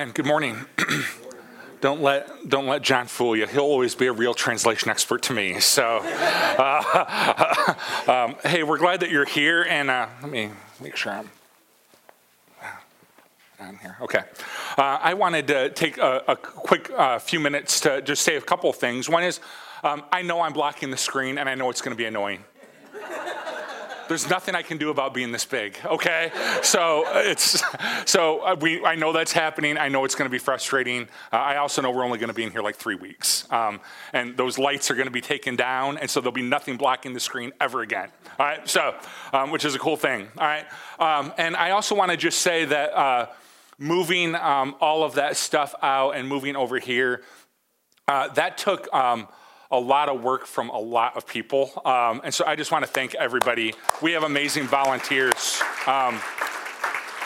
And good morning. don't let don't let John fool you. He'll always be a real translation expert to me. So, uh, um, hey, we're glad that you're here. And uh, let me make sure I'm on here. Okay. Uh, I wanted to take a, a quick uh, few minutes to just say a couple things. One is, um, I know I'm blocking the screen, and I know it's going to be annoying. There's nothing I can do about being this big, okay? So it's so uh, we I know that's happening. I know it's going to be frustrating. Uh, I also know we're only going to be in here like three weeks, um, and those lights are going to be taken down, and so there'll be nothing blocking the screen ever again. All right, so um, which is a cool thing. All right, um, and I also want to just say that uh, moving um, all of that stuff out and moving over here, uh, that took um, a lot of work from a lot of people. Um, and so I just want to thank everybody. We have amazing volunteers. Um,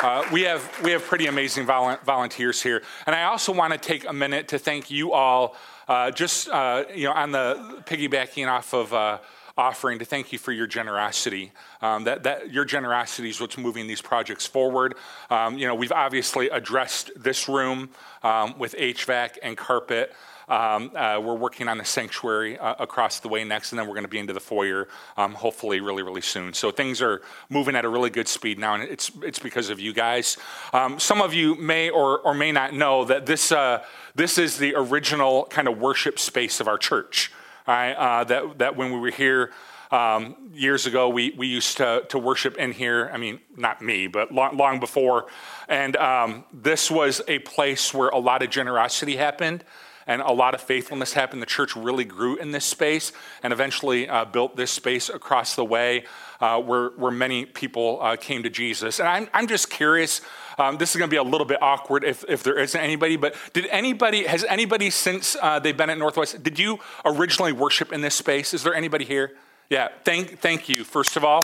uh, we have we have pretty amazing vol- volunteers here, and I also want to take a minute to thank you all. Uh, just uh, you know, on the piggybacking off of uh, offering to thank you for your generosity. Um, that, that your generosity is what's moving these projects forward. Um, you know, we've obviously addressed this room um, with HVAC and carpet. Um, uh, we're working on the sanctuary uh, across the way next, and then we're going to be into the foyer, um, hopefully, really, really soon. So things are moving at a really good speed now, and it's it's because of you guys. Um, some of you may or or may not know that this uh, this is the original kind of worship space of our church. Uh, that that when we were here. Um, years ago, we, we used to, to worship in here. I mean, not me, but long, long before. And um, this was a place where a lot of generosity happened and a lot of faithfulness happened. The church really grew in this space and eventually uh, built this space across the way uh, where, where many people uh, came to Jesus. And I'm, I'm just curious. Um, this is going to be a little bit awkward if, if there isn't anybody, but did anybody, has anybody since uh, they've been at Northwest, did you originally worship in this space? Is there anybody here? Yeah, thank, thank you, first of all.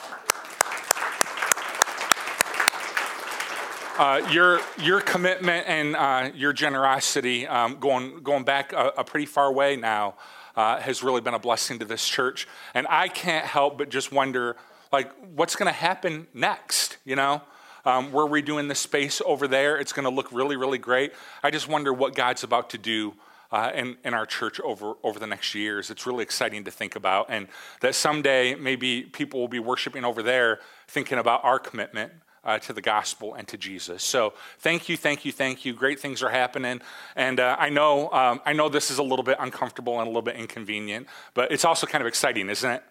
Uh, your your commitment and uh, your generosity um, going going back a, a, pretty far way now uh, has really been a blessing to this church, and I can't help but just wonder like what's going to happen next. You know, um, we're redoing the space over there. It's going to look really really great. I just wonder what God's about to do. Uh, in, in our church over, over the next years. It's really exciting to think about, and that someday maybe people will be worshiping over there thinking about our commitment uh, to the gospel and to Jesus. So thank you, thank you, thank you. Great things are happening, and uh, I know um, I know this is a little bit uncomfortable and a little bit inconvenient, but it's also kind of exciting, isn't it?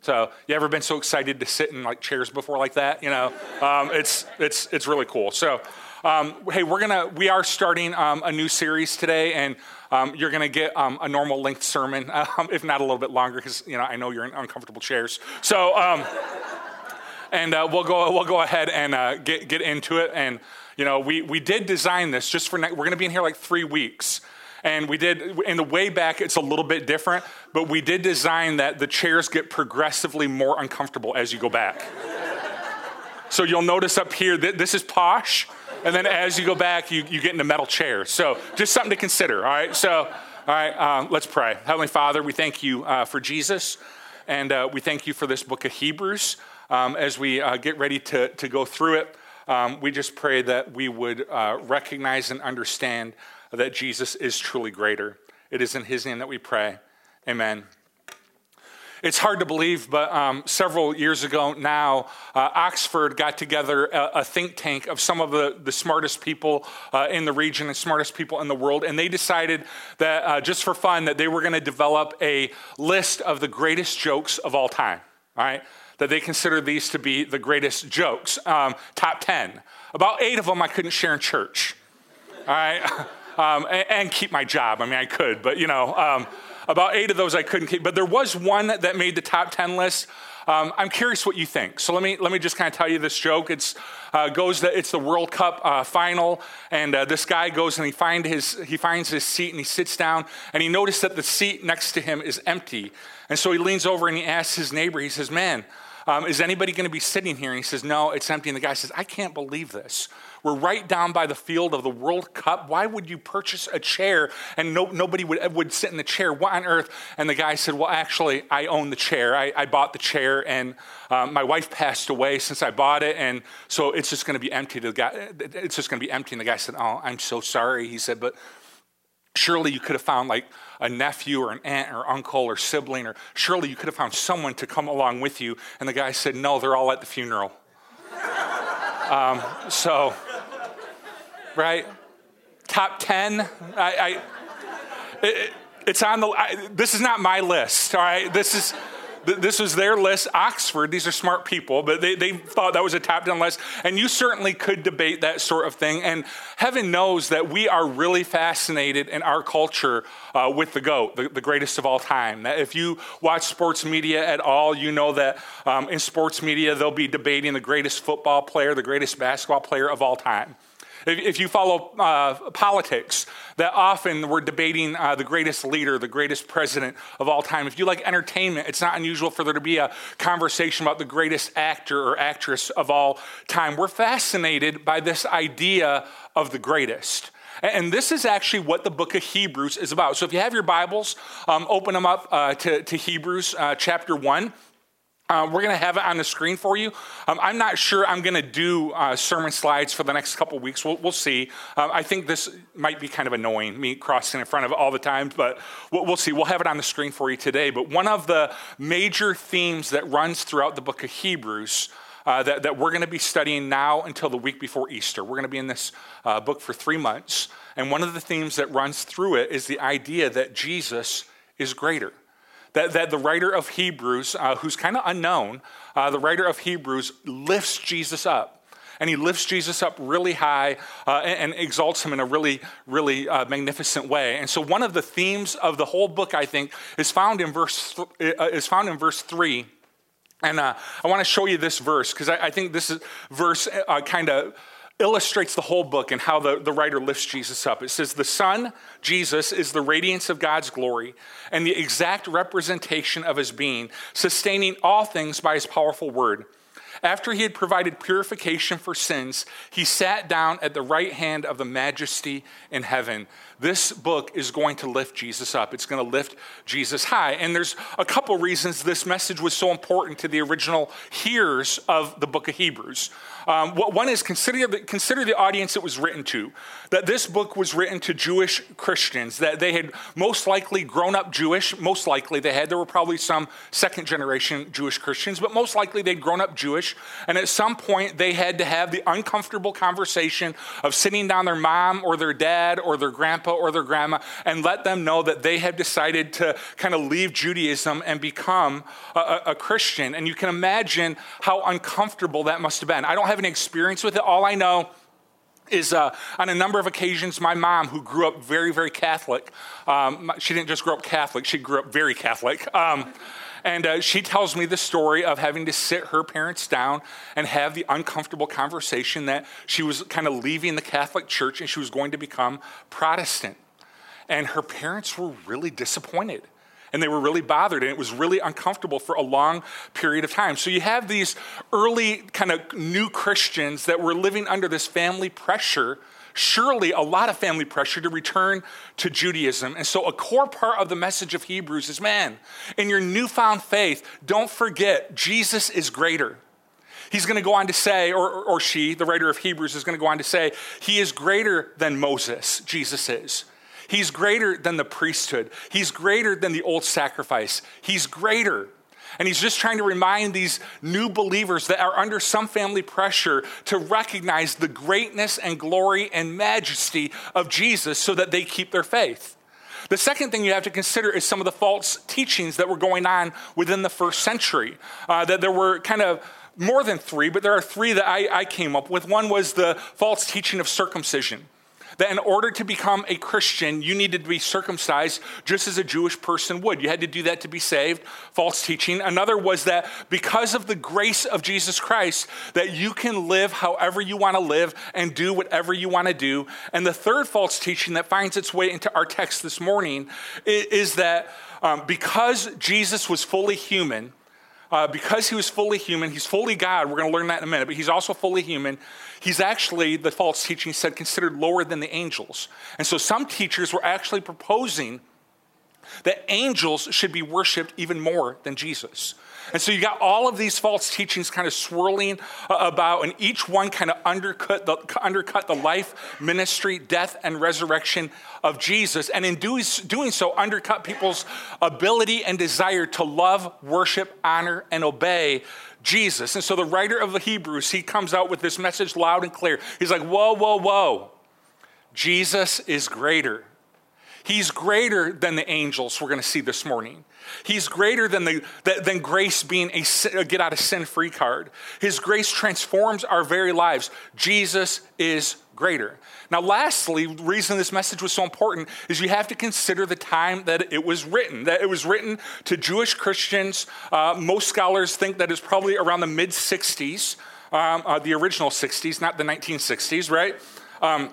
So you ever been so excited to sit in like chairs before like that? You know, um, it's it's it's really cool. So. Um, hey, we're gonna we are starting um, a new series today, and um, you're gonna get um, a normal length sermon, um, if not a little bit longer, because you know I know you're in uncomfortable chairs. So um, and uh, we'll go we'll go ahead and uh, get get into it. And you know, we we did design this just for we're going to be in here like three weeks. And we did, in the way back, it's a little bit different, but we did design that the chairs get progressively more uncomfortable as you go back. so you'll notice up here that this is posh, and then as you go back, you, you get into metal chairs. So just something to consider, all right? So, all right, um, let's pray. Heavenly Father, we thank you uh, for Jesus, and uh, we thank you for this book of Hebrews um, as we uh, get ready to, to go through it, um, we just pray that we would uh, recognize and understand that Jesus is truly greater. It is in his name that we pray. Amen. It's hard to believe, but um, several years ago now, uh, Oxford got together a, a, think tank of some of the, the smartest people uh, in the region and smartest people in the world, and they decided that uh, just for fun that they were going to develop a list of the greatest jokes of all time. All right, that they consider these to be the greatest jokes. Um, top 10. About eight of them I couldn't share in church. All right? Um, and, and, keep my job. I mean, I could, but you know, um, about eight of those I couldn't keep. But there was one that made the top 10 list. Um, I'm curious what you think. So let me let me just kind of tell you this joke. It's uh, goes that it's the World Cup uh, final, and uh, this guy goes and he find his he finds his seat and he sits down and he noticed that the seat next to him is empty, and so he leans over and he asks his neighbor. He says, "Man, um, is anybody going to be sitting here? And he says, No, it's empty. And the guy says, I can't believe this. We're right down by the field of the World Cup. Why would you purchase a chair and no, nobody would, would sit in the chair? What on earth? And the guy said, Well, actually, I own the chair. I, I bought the chair, and um, my wife passed away since I bought it, and so it's just going to be empty. The guy, it's just going to be empty. And the guy said, Oh, I'm so sorry. He said, But surely you could have found like a nephew or an aunt or uncle or sibling, or surely you could have found someone to come along with you. And the guy said, No, they're all at the funeral. um, so, right? Top 10. I, I it, it's on the, I, this is not my list, all right? This is, this was their list. Oxford, these are smart people, but they, they thought that was a top 10 list. And you certainly could debate that sort of thing. And heaven knows that we are really fascinated in our culture uh, with the GOAT, the, the, greatest of all time. If you watch sports media at all, you know that um, in sports media, they'll be debating the greatest football player, the greatest basketball player of all time. If, if you follow uh, politics, that often we're debating uh, the greatest leader, the greatest president of all time. If you like entertainment, it's not unusual for there to be a conversation about the greatest actor or actress of all time. We're fascinated by this idea of the greatest. And this is actually what the book of Hebrews is about. So if you have your Bibles, um, open them up uh, to, to, Hebrews uh, chapter 1. Uh, we're going to have it on the screen for you. Um, I'm not sure I'm going to do uh, sermon slides for the next couple weeks. We'll, we'll see. Uh, I think this might be kind of annoying, me crossing in front of it all the time, but we'll, we'll, see. We'll have it on the screen for you today. But one of the major themes that runs throughout the book of Hebrews uh, that, that, we're going to be studying now until the week before Easter. We're going to be in this uh, book for three months. And one of the themes that runs through it is the idea that Jesus is greater that, that the writer of Hebrews, uh, who's kind of unknown, uh, the writer of Hebrews lifts Jesus up. And he lifts Jesus up really high uh, and, and, exalts him in a really, really uh, magnificent way. And so, one of the themes of the whole book, I think, is found in verse th- uh, is found in verse three. And uh, I want to show you this verse because I, I, think this is, verse kind of illustrates the whole book and how the, the writer lifts Jesus up. It says, The Son, Jesus, is the radiance of God's glory and the exact representation of his being, sustaining all things by his powerful word. After he had provided purification for sins, he sat down at the right hand of the majesty in heaven. This book is going to lift Jesus up. It's going to lift Jesus high. And there's a couple reasons this message was so important to the original hearers of the book of Hebrews. Um, one is consider the, consider the audience it was written to. That this book was written to Jewish Christians, that they had most likely grown up Jewish. Most likely they had. There were probably some second generation Jewish Christians, but most likely they'd grown up Jewish. And at some point they had to have the uncomfortable conversation of sitting down their mom or their dad or their grandpa or their grandma and let them know that they had decided to kind of leave Judaism and become a, a Christian. And you can imagine how uncomfortable that must have been. I don't have any experience with it. All I know is uh, on a number of occasions, my mom, who grew up very, very Catholic, um, she didn't just grow up Catholic, she grew up very Catholic. Um, and uh, she tells me the story of having to sit her parents down and have the uncomfortable conversation that she was kind of leaving the Catholic Church and she was going to become Protestant. And her parents were really disappointed and they were really bothered, and it was really uncomfortable for a long period of time. So you have these early kind of new Christians that were living under this family pressure surely a lot of family pressure to return to Judaism. And so, a core part of the message of Hebrews is man, in your newfound faith, don't forget Jesus is greater. He's going to go on to say, or, or she, the writer of Hebrews, is going to go on to say, He is greater than Moses, Jesus is. He's greater than the priesthood. He's greater than the old sacrifice. He's greater. And he's just trying to remind these new believers that are under some family pressure to recognize the greatness and glory and majesty of Jesus so that they keep their faith. The second thing you have to consider is some of the false teachings that were going on within the first century. Uh, that there were kind of more than three, but there are three that I, I came up with. One was the false teaching of circumcision that in order to become a Christian, you needed to be circumcised just as a Jewish person would. You had to do that to be saved. False teaching. Another was that because of the grace of Jesus Christ, that you can live however you want to live and do whatever you want to do. And the third false teaching that finds its way into our text this morning is that um, because Jesus was fully human, uh, because he was fully human, he's fully God. We're going to learn that in a minute, but he's also fully human. He's actually, the false teaching said, considered lower than the angels. And so some teachers were actually proposing that angels should be worshiped even more than Jesus. And so you got all of these false teachings kind of swirling uh, about, and each one kind of undercut the, undercut the life, ministry, death, and resurrection of Jesus. And in doing, doing so, undercut people's ability and desire to love, worship, honor, and obey Jesus. And so the writer of the Hebrews, he comes out with this message loud and clear. He's like, whoa, whoa, whoa. Jesus is greater. He's greater than the angels we're going to see this morning. He's greater than, the, than grace being a, a get out of sin free card. His grace transforms our very lives. Jesus is greater. Now, lastly, the reason this message was so important is you have to consider the time that it was written. That it was written to Jewish Christians. Uh, most scholars think that it's probably around the mid 60s, um, uh, the original 60s, not the 1960s, right? Um,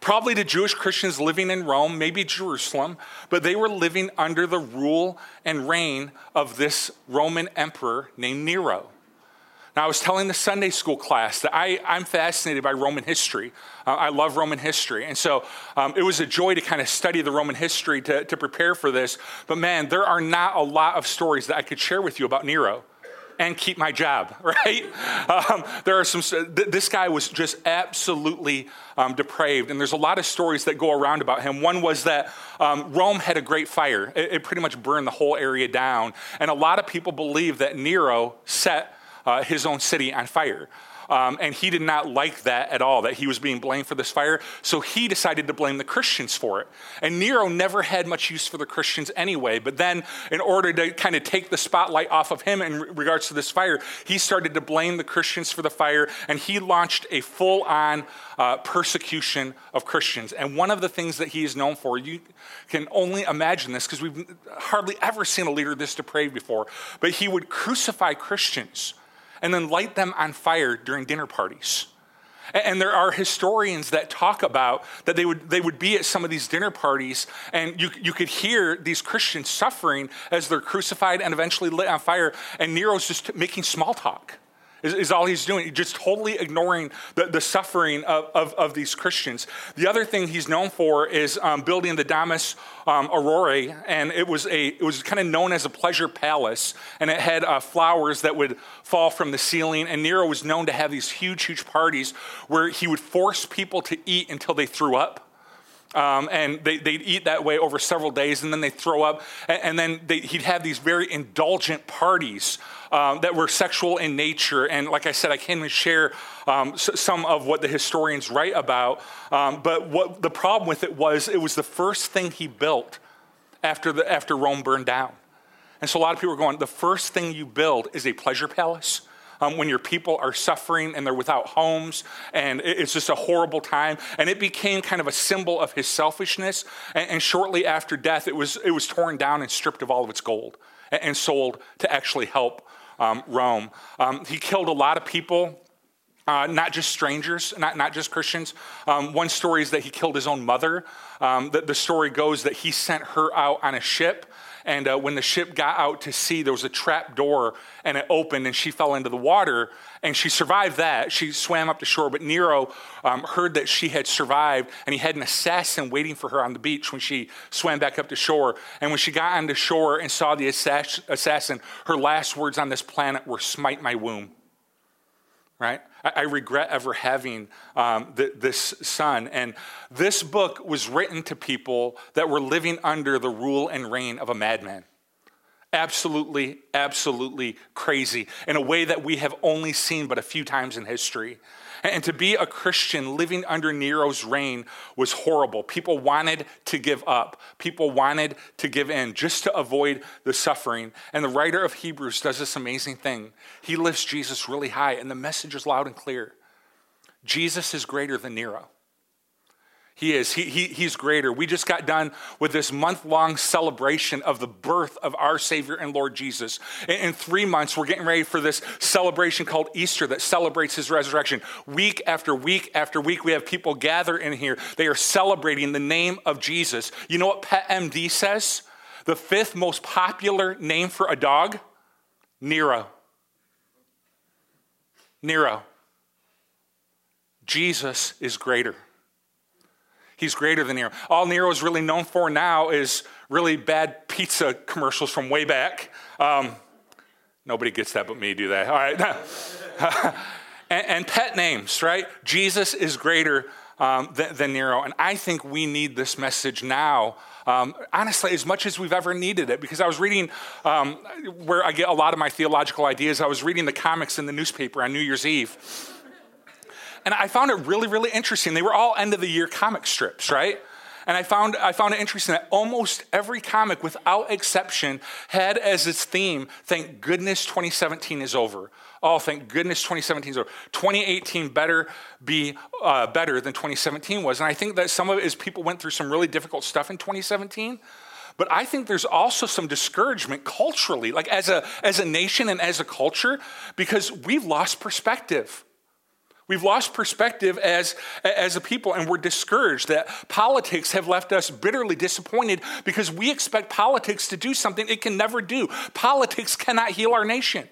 probably to Jewish Christians living in Rome, maybe Jerusalem, but they were living under the rule and reign of this Roman emperor named Nero. Now, I was telling the Sunday school class that I, am fascinated by Roman history. Uh, I love Roman history. And so um, it was a joy to kind of study the Roman history to, to prepare for this. But man, there are not a lot of stories that I could share with you about Nero and keep my job, right? Um, there are some, th- this guy was just absolutely um, depraved. And there's a lot of stories that go around about him. One was that um, Rome had a great fire, it, it, pretty much burned the whole area down. And a lot of people believe that Nero set uh, his own city on fire. Um, and he did not like that at all, that he was being blamed for this fire. So he decided to blame the Christians for it. And Nero never had much use for the Christians anyway. But then, in order to kind of take the spotlight off of him in regards to this fire, he started to blame the Christians for the fire. And he launched a full on uh, persecution of Christians. And one of the things that he is known for, you can only imagine this because we've hardly ever seen a leader this depraved before, but he would crucify Christians and then light them on fire during dinner parties. And there are historians that talk about that they would, they would be at some of these dinner parties, and you, you could hear these Christians suffering as they're crucified and eventually lit on fire, and Nero's just making small talk is, is all he's doing, He's just totally ignoring the, the suffering of, of, of, these Christians. The other thing he's known for is um, building the Domus um, Aureorum, and it was, a, it was kind of known as a pleasure palace, and it had uh, flowers that would fall from the ceiling. And Nero was known to have these huge, huge parties where he would force people to eat until they threw up. Um, and they, would eat that way over several days, and then they throw up. And, and then they, he'd have these very indulgent parties um, that were sexual in nature. And like I said, I can't even share um, some of what the historians write about. Um, but what the problem with it was, it was the first thing he built after, the, after Rome burned down. And so a lot of people are going, the first thing you build is a pleasure palace um, when your people are suffering and they're without homes, and it's just a horrible time. And it became kind of a symbol of his selfishness. And, and shortly after death, it was, it was torn down and stripped of all of its gold and, and sold to actually help um, Rome. Um, he killed a lot of people. Uh, not just strangers, not, not just Christians. Um, one story is that he killed his own mother. Um, the, the, story goes that he sent her out on a ship and uh, when the ship got out to sea, there was a trap door and it opened and she fell into the water and she survived that. She swam up to shore, but Nero um, heard that she had survived and he had an assassin waiting for her on the beach when she swam back up to shore. And when she got onto shore and saw the assassin, her last words on this planet were, Smite my womb right? I, regret ever having um, th- this son. And this book was written to people that were living under the rule and reign of a madman. Absolutely, absolutely crazy in a way that we have only seen but a few times in history. And to be a Christian living under Nero's reign was horrible. People wanted to give up, people wanted to give in just to avoid the suffering. And the writer of Hebrews does this amazing thing. He lifts Jesus really high, and the message is loud and clear Jesus is greater than Nero. He is. He, he, he's greater. We just got done with this month long celebration of the birth of our Savior and Lord Jesus. In, in, three months, we're getting ready for this celebration called Easter that celebrates his resurrection. Week after week after week, we have people gather in here. They are celebrating the name of Jesus. You know what Pet MD says? The fifth most popular name for a dog? Nero. Nero. Jesus is greater. He's greater than Nero. All Nero is really known for now is really bad pizza commercials from way back. Um, nobody gets that but me do that. All right. and, and, pet names, right? Jesus is greater um, than, than, Nero. And I think we need this message now, um, honestly, as much as we've ever needed it. Because I was reading um, where I get a lot of my theological ideas, I was reading the comics in the newspaper on New Year's Eve. And I found it really, really interesting. They were all end of the year comic strips, right? And I found, I found it interesting that almost every comic, without exception, had as its theme, thank goodness 2017 is over. Oh, thank goodness 2017 is over. 2018 better be uh, better than 2017 was. And I think that some of it is people went through some really difficult stuff in 2017. But I think there's also some discouragement culturally, like as a, as a nation and as a culture, because we've lost perspective. We've lost perspective as, as a people, and we're discouraged that politics have left us bitterly disappointed because we expect politics to do something it can never do. Politics cannot heal our nation.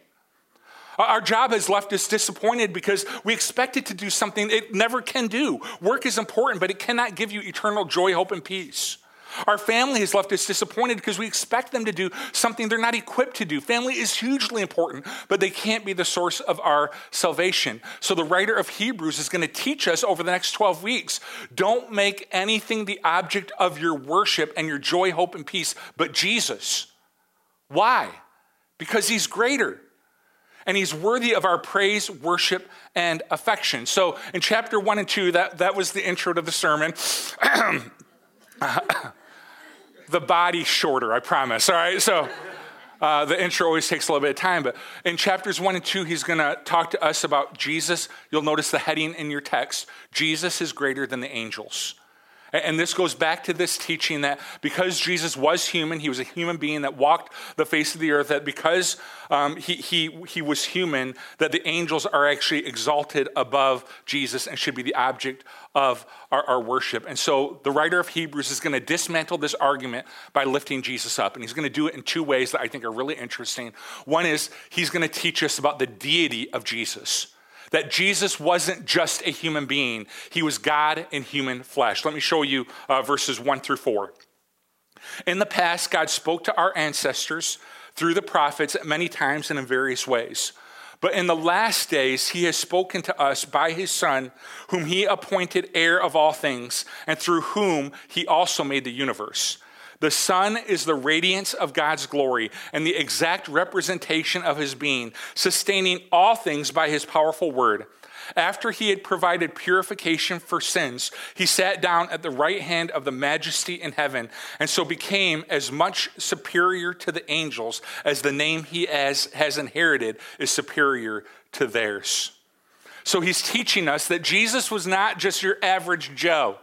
Our job has left us disappointed because we expect it to do something it never can do. Work is important, but it cannot give you eternal joy, hope, and peace. Our family has left us disappointed because we expect them to do something they're not equipped to do. Family is hugely important, but they can't be the source of our salvation. So the writer of Hebrews is going to teach us over the next 12 weeks don't make anything the object of your worship and your joy, hope, and peace but Jesus. Why? Because he's greater and he's worthy of our praise, worship, and affection. So in chapter one and two, that, that was the intro to the sermon. the body shorter, I promise. All right, so uh, the intro always takes a little bit of time, but in chapters one and two, he's going to talk to us about Jesus. You'll notice the heading in your text Jesus is greater than the angels. And this goes back to this teaching that because Jesus was human, he was a human being that walked the face of the earth, that because um, he, he, he was human, that the angels are actually exalted above Jesus and should be the object of our, our worship. And so the writer of Hebrews is going to dismantle this argument by lifting Jesus up. And he's going to do it in two ways that I think are really interesting. One is he's going to teach us about the deity of Jesus that Jesus wasn't just a human being, he was God in human flesh. Let me show you uh, verses 1 through 4. In the past, God spoke to our ancestors through the prophets many times and in various ways. But in the last days, he has spoken to us by his Son, whom he appointed heir of all things, and through whom he also made the universe. The Son is the radiance of God's glory and the exact representation of his being, sustaining all things by his powerful word. After he had provided purification for sins, he sat down at the right hand of the majesty in heaven, and so became as much superior to the angels as the name he has, has inherited is superior to theirs. So he's teaching us that Jesus was not just your average Joe.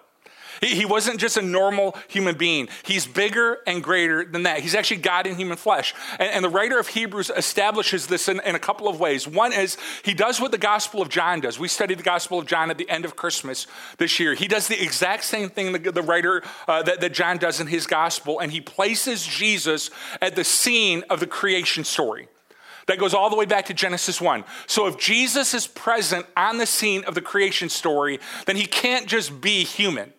He, wasn't just a normal human being. He's bigger and greater than that. He's actually God in human flesh. And, the writer of Hebrews establishes this in, a couple of ways. One is he does what the Gospel of John does. We studied the Gospel of John at the end of Christmas this year. He does the exact same thing the, the writer uh, that John does in his Gospel, and he places Jesus at the scene of the creation story. That goes all the way back to Genesis 1. So if Jesus is present on the scene of the creation story, then he can't just be human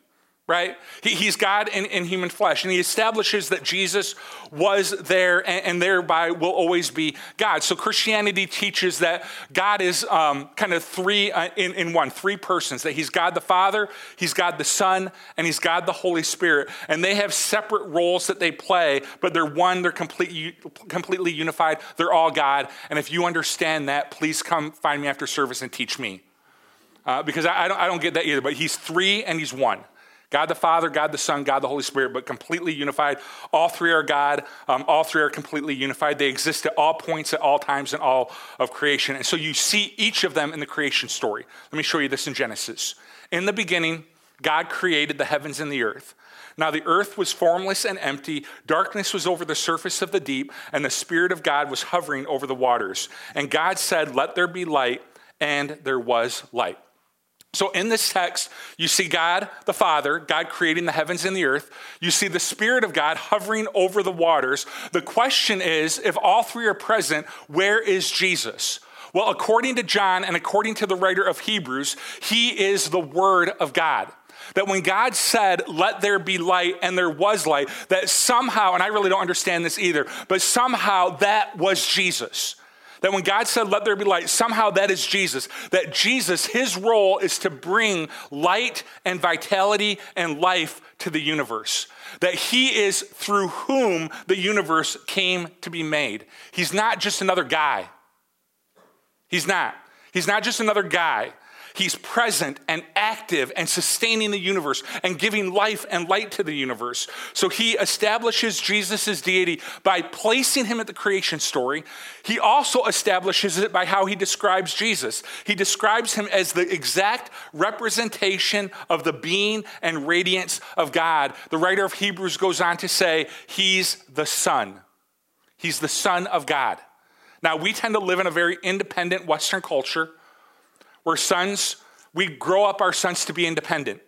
right? He, he's God in, in, human flesh, and he establishes that Jesus was there and, and thereby will always be God. So Christianity teaches that God is um, kind of three uh, in, in one, three persons, that he's God the Father, he's God the Son, and he's God the Holy Spirit. And they have separate roles that they play, but they're one, they're complete, completely unified, they're all God. And if you understand that, please come find me after service and teach me. Uh, because I, I, don't, I don't get that either, but he's three and he's one. God the Father, God the Son, God the Holy Spirit, but completely unified. All three are God. Um, all three are completely unified. They exist at all points, at all times, in all of creation. And so you see each of them in the creation story. Let me show you this in Genesis. In the beginning, God created the heavens and the earth. Now the earth was formless and empty, darkness was over the surface of the deep, and the Spirit of God was hovering over the waters. And God said, Let there be light, and there was light. So, in this text, you see God the Father, God creating the heavens and the earth. You see the Spirit of God hovering over the waters. The question is if all three are present, where is Jesus? Well, according to John and according to the writer of Hebrews, he is the Word of God. That when God said, Let there be light, and there was light, that somehow, and I really don't understand this either, but somehow that was Jesus. That when God said, Let there be light, somehow that is Jesus. That Jesus, his role is to bring light and vitality and life to the universe. That he is through whom the universe came to be made. He's not just another guy. He's not. He's not just another guy. He's present and active and sustaining the universe and giving life and light to the universe. So he establishes Jesus' deity by placing him at the creation story. He also establishes it by how he describes Jesus. He describes him as the exact representation of the being and radiance of God. The writer of Hebrews goes on to say, He's the Son. He's the Son of God. Now, we tend to live in a very independent Western culture where sons, we grow up our sons to be independent.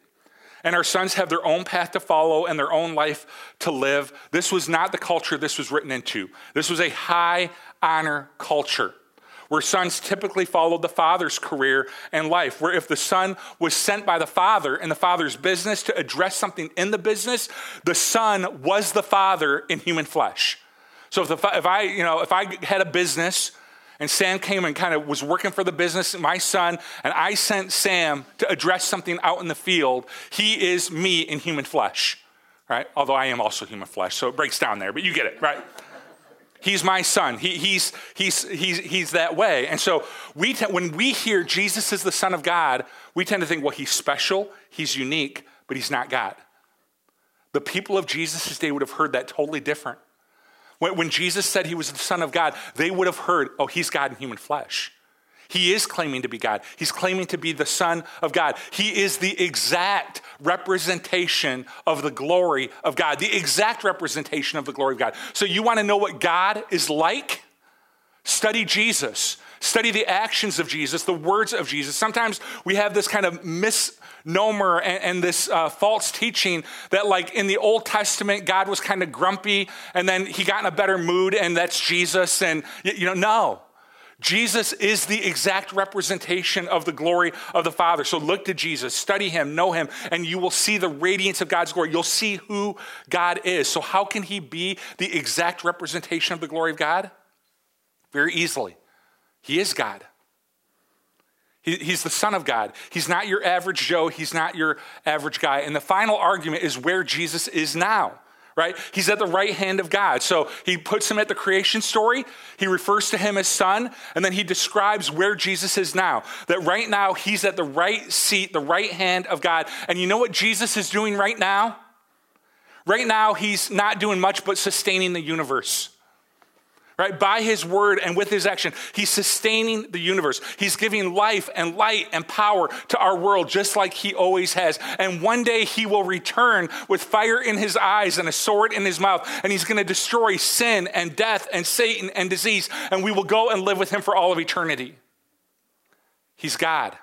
And our sons have their own path to follow and their own life to live. This was not the culture this was written into. This was a high honor culture where sons typically followed the father's career and life. Where if the son was sent by the father in the father's business to address something in the business, the son was the father in human flesh. So if, the, if I, you know, if I had a business and Sam came and kind of was working for the business, my son, and I sent Sam to address something out in the field. He is me in human flesh, right? Although I am also human flesh, so it breaks down there, but you get it, right? He's my son. He, he's, he's, he's, he's that way. And so we te- when we hear Jesus is the Son of God, we tend to think, well, he's special, he's unique, but he's not God. The people of Jesus' day would have heard that totally different. When, when Jesus said he was the Son of God, they would have heard, oh, he's God in human flesh. He is claiming to be God. He's claiming to be the Son of God. He is the exact representation of the glory of God, the exact representation of the glory of God. So, you want to know what God is like? Study Jesus. Study the actions of Jesus, the words of Jesus. Sometimes we have this kind of misnomer and, and this uh, false teaching that, like in the Old Testament, God was kind of grumpy and then he got in a better mood and that's Jesus. And, you know, no. Jesus is the exact representation of the glory of the Father. So look to Jesus, study him, know him, and you will see the radiance of God's glory. You'll see who God is. So, how can he be the exact representation of the glory of God? Very easily. He is God. He, he's the Son of God. He's not your average Joe. He's not your average guy. And the final argument is where Jesus is now right? He's at the right hand of God. So he puts him at the creation story. He refers to him as son, and then he describes where Jesus is now. That right now he's at the right seat, the right hand of God. And you know what Jesus is doing right now? Right now he's not doing much but sustaining the universe right? By his word and with his action, he's sustaining the universe. He's giving life and light and power to our world just like he always has. And one day he will return with fire in his eyes and a sword in his mouth, and he's going to destroy sin and death and Satan and disease, and we will go and live with him for all of eternity. He's God.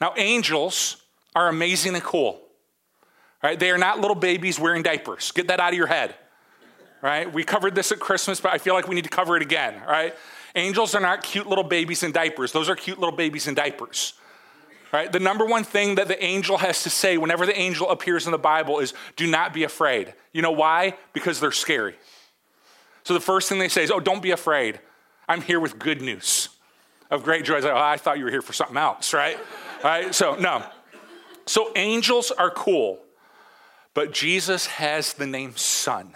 Now, angels are amazing and cool. Right? They are not little babies wearing diapers. Get that out of your head right? We covered this at Christmas, but I feel like we need to cover it again, right? Angels are not cute little babies in diapers. Those are cute little babies in diapers. Right? The number one thing that the angel has to say whenever the angel appears in the Bible is do not be afraid. You know why? Because they're scary. So the first thing they say is, "Oh, don't be afraid. I'm here with good news of great joy." Like, oh, I thought you were here for something else, right? right? So, no. So angels are cool, but Jesus has the name Son.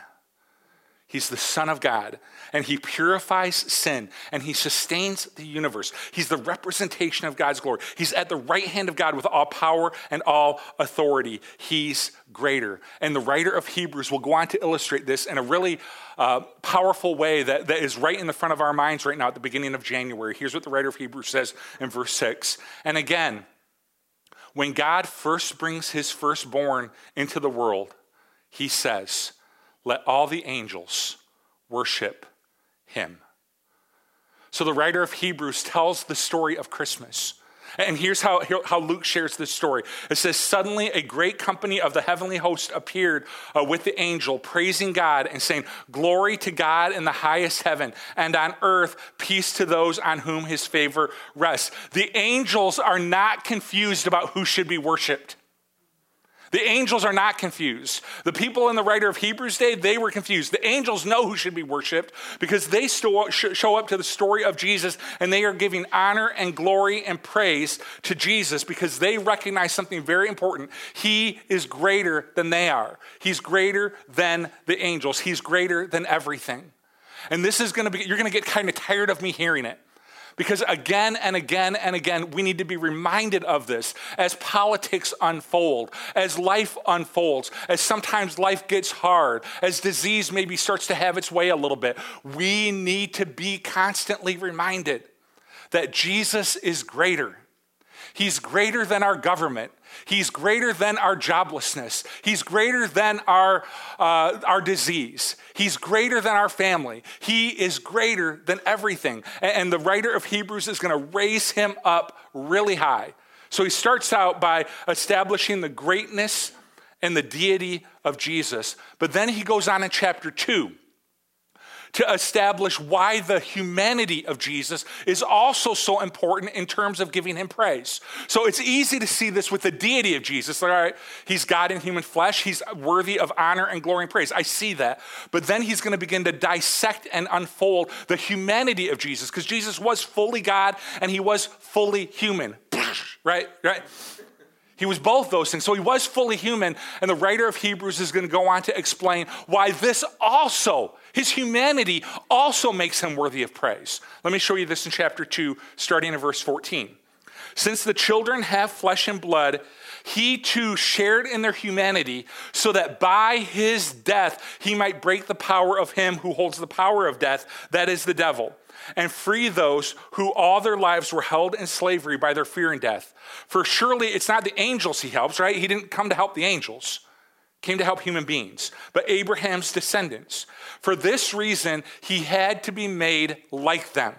He's the Son of God, and He purifies sin, and He sustains the universe. He's the representation of God's glory. He's at the right hand of God with all power and all authority. He's greater. And the writer of Hebrews will go on to illustrate this in a really uh, powerful way that, that is right in the front of our minds right now at the beginning of January. Here's what the writer of Hebrews says in verse 6. And again, when God first brings His firstborn into the world, He says, let all the angels worship him. So the writer of Hebrews tells the story of Christmas. And here's how, how Luke shares this story. It says, Suddenly a great company of the heavenly host appeared uh, with the angel, praising God and saying, Glory to God in the highest heaven, and on earth, peace to those on whom his favor rests. The angels are not confused about who should be worshiped. The angels are not confused. The people in the writer of Hebrews day, they were confused. The angels know who should be worshiped because they show up to the story of Jesus and they are giving honor and glory and praise to Jesus because they recognize something very important. He is greater than they are. He's greater than the angels. He's greater than everything. And this is going to be, you're going to get kind of tired of me hearing it. Because again and again and again, we need to be reminded of this as politics unfold, as life unfolds, as sometimes life gets hard, as disease maybe starts to have its way a little bit. We need to be constantly reminded that Jesus is greater. He's greater than our government. He's greater than our joblessness. He's greater than our, uh, our disease. He's greater than our family. He is greater than everything. And, and the writer of Hebrews is going to raise him up really high. So he starts out by establishing the greatness and the deity of Jesus. But then he goes on in chapter 2 to establish why the humanity of Jesus is also so important in terms of giving him praise. So it's easy to see this with the deity of Jesus. Like, All right, he's God in human flesh, he's worthy of honor and glory and praise. I see that. But then he's going to begin to dissect and unfold the humanity of Jesus because Jesus was fully God and he was fully human. Right? Right? He was both those things. So he was fully human. And the writer of Hebrews is going to go on to explain why this also, his humanity, also makes him worthy of praise. Let me show you this in chapter 2, starting in verse 14. Since the children have flesh and blood, he too shared in their humanity, so that by his death he might break the power of him who holds the power of death, that is the devil and free those who all their lives were held in slavery by their fear and death. For surely it's not the angels he helps, right? He didn't come to help the angels, came to help human beings, but Abraham's descendants. For this reason, he had to be made like them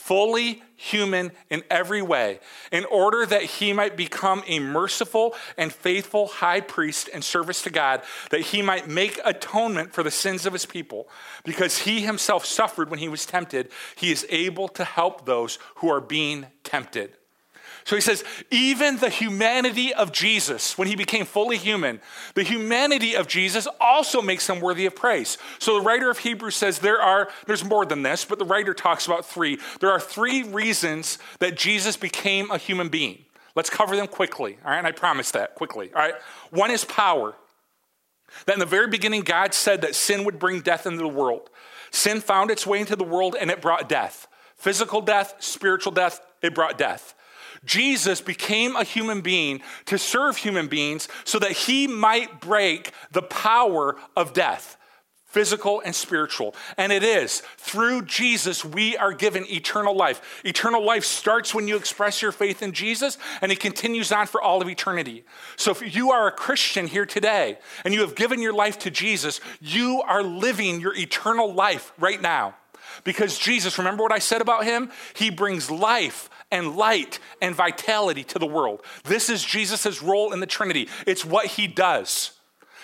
fully human in every way, in order that he might become a merciful and faithful high priest in service to God, that he might make atonement for the sins of his people. Because he himself suffered when he was tempted, he is able to help those who are being tempted. So he says, even the humanity of Jesus, when he became fully human, the humanity of Jesus also makes him worthy of praise. So the writer of Hebrews says there are, there's more than this, but the writer talks about three. There are three reasons that Jesus became a human being. Let's cover them quickly, all right? And I promise that quickly, all right? One is power. That in the very beginning, God said that sin would bring death into the world. Sin found its way into the world and it brought death physical death, spiritual death, it brought death. Jesus became a human being to serve human beings so that he might break the power of death physical and spiritual. And it is through Jesus we are given eternal life. Eternal life starts when you express your faith in Jesus and it continues on for all of eternity. So if you are a Christian here today and you have given your life to Jesus, you are living your eternal life right now. Because Jesus, remember what I said about him? He brings life and light and vitality to the world. This is Jesus' role in the Trinity, it's what he does.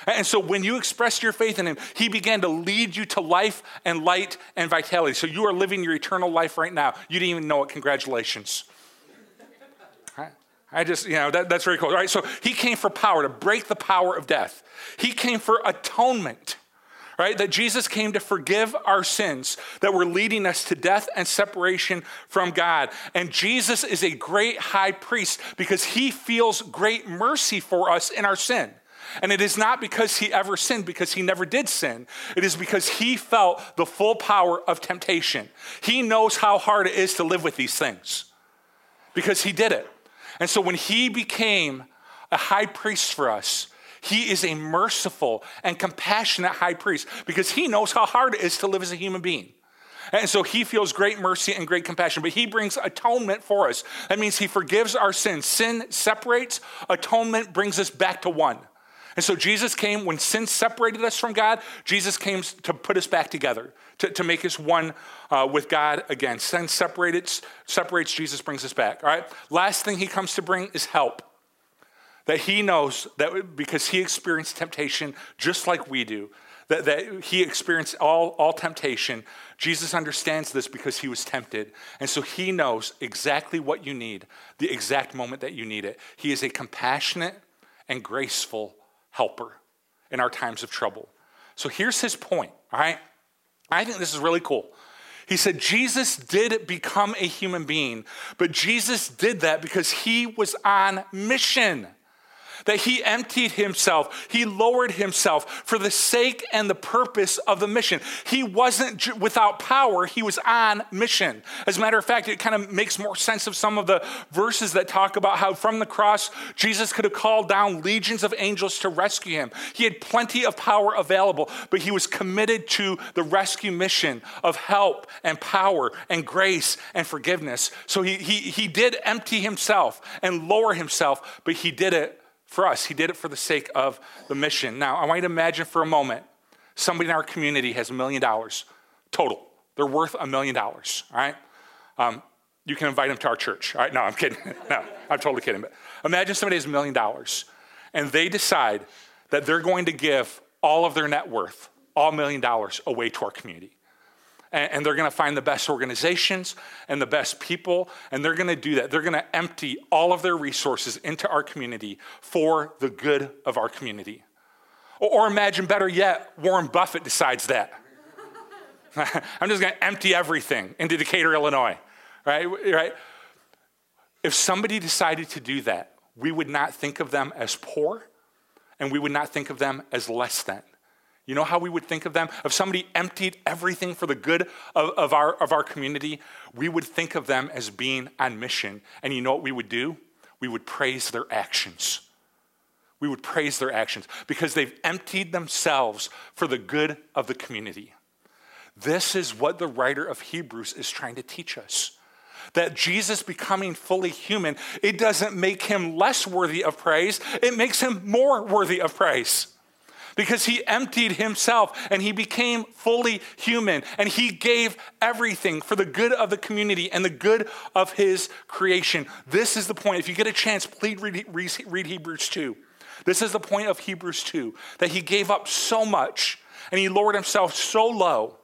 And so when you expressed your faith in him, he began to lead you to life and light and vitality. So you are living your eternal life right now. You didn't even know it. Congratulations. I just, you know, that, that's very cool. All right, so he came for power, to break the power of death. He came for atonement right? That Jesus came to forgive our sins that were leading us to death and separation from God. And Jesus is a great high priest because he feels great mercy for us in our sin. And it is not because he ever sinned, because he never did sin. It is because he felt the full power of temptation. He knows how hard it is to live with these things because he did it. And so when he became a high priest for us, he is a merciful and compassionate high priest because he knows how hard it is to live as a human being. And so he feels great mercy and great compassion, but he brings atonement for us. That means he forgives our sins. Sin separates, atonement brings us back to one. And so Jesus came when sin separated us from God. Jesus came to put us back together, to, to make us one uh, with God again. Sin separates, separates, Jesus brings us back. All right? Last thing he comes to bring is help. That he knows that because he experienced temptation just like we do, that, that he experienced all, all temptation. Jesus understands this because he was tempted. And so he knows exactly what you need, the exact moment that you need it. He is a compassionate and graceful helper in our times of trouble. So here's his point, all right? I think this is really cool. He said Jesus did become a human being, but Jesus did that because he was on mission that he emptied himself, he lowered himself for the sake and the purpose of the mission. He wasn't without power, he was on mission. As a matter of fact, it kind of makes more sense of some of the verses that talk about how from the cross, Jesus could have called down legions of angels to rescue him. He had plenty of power available, but he was committed to the rescue mission of help and power and grace and forgiveness. So he, he, he did empty himself and lower himself, but he did it for us. He did it for the sake of the mission. Now, I want you to imagine for a moment somebody in our community has a million dollars total. They're worth a million dollars, all right? Um, you can invite them to our church. All right? No, I'm kidding. no, I'm totally kidding. But imagine somebody has a million dollars and they decide that they're going to give all of their net worth, all million dollars, away to our community and, they're going to find the best organizations and the best people, and they're going to do that. They're going to empty all of their resources into our community for the good of our community. Or, imagine better yet, Warren Buffett decides that. I'm just going to empty everything into Decatur, Illinois, right? Right? If somebody decided to do that, we would not think of them as poor, and we would not think of them as less than. You know how we would think of them? If somebody emptied everything for the good of, of, our, of our community, we would think of them as being on mission. And you know what we would do? We would praise their actions. We would praise their actions because they've emptied themselves for the good of the community. This is what the writer of Hebrews is trying to teach us. That Jesus becoming fully human, it doesn't make him less worthy of praise, it makes him more worthy of praise because he emptied himself and he became fully human and he gave everything for the good of the community and the good of his creation. This is the point. If you get a chance, please read, read Hebrews 2. This is the point of Hebrews 2 that he gave up so much and he lowered himself so low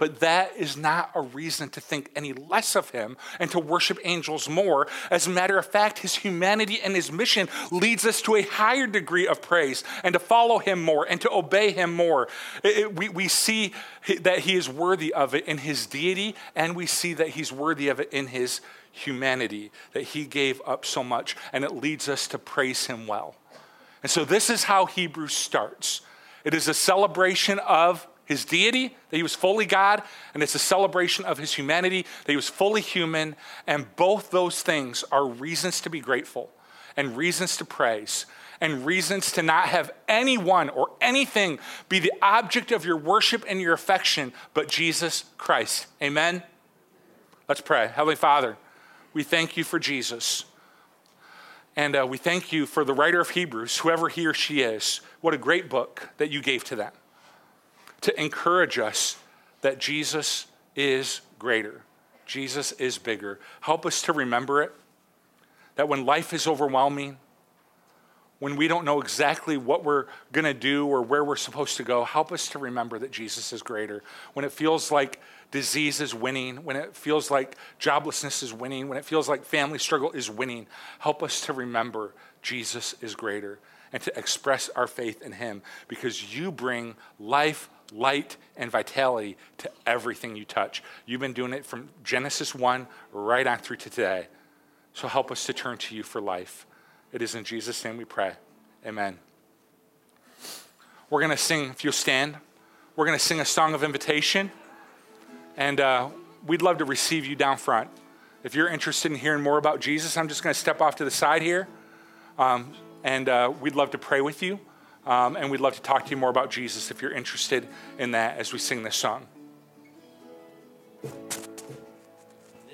but that is not a reason to think any less of him and to worship angels more. As a matter of fact, his humanity and his mission leads us to a higher degree of praise and to follow him more and to obey him more. It, it, we, we see that he is worthy of it in his deity, and we see that he's worthy of it in his humanity, that he gave up so much, and it leads us to praise him well. And so, this is how Hebrews starts. It is a celebration of his deity, that he was fully God, and it's a celebration of his humanity, that he was fully human. And both those things are reasons to be grateful and reasons to praise and reasons to not have anyone or anything be the object of your worship and your affection but Jesus Christ. Amen? Let's pray. Heavenly Father, we thank you for Jesus. And uh, we thank you for the writer of Hebrews, whoever he or she is. What a great book that you gave to them to encourage us that Jesus is greater, Jesus is bigger. Help us to remember it. That when life is overwhelming, when we don't know exactly what we're going to do or where we're supposed to go, help us to remember that Jesus is greater. When it feels like disease is winning, when it feels like joblessness is winning, when it feels like family struggle is winning, help us to remember Jesus is greater and to express our faith in Him because you bring life, light, and vitality to everything you touch. You've been doing it from Genesis 1 right on through to today. So help us to turn to you for life. It is in Jesus' name we pray. Amen. We're going to sing, if you'll stand, we're going to sing a song of invitation. And uh, we'd love to receive you down front. If you're interested in hearing more about Jesus, I'm just going to step off to the side here. Um, and uh, we'd love to pray with you. Um, and we'd love to talk to you more about Jesus if you're interested in that as we sing this song.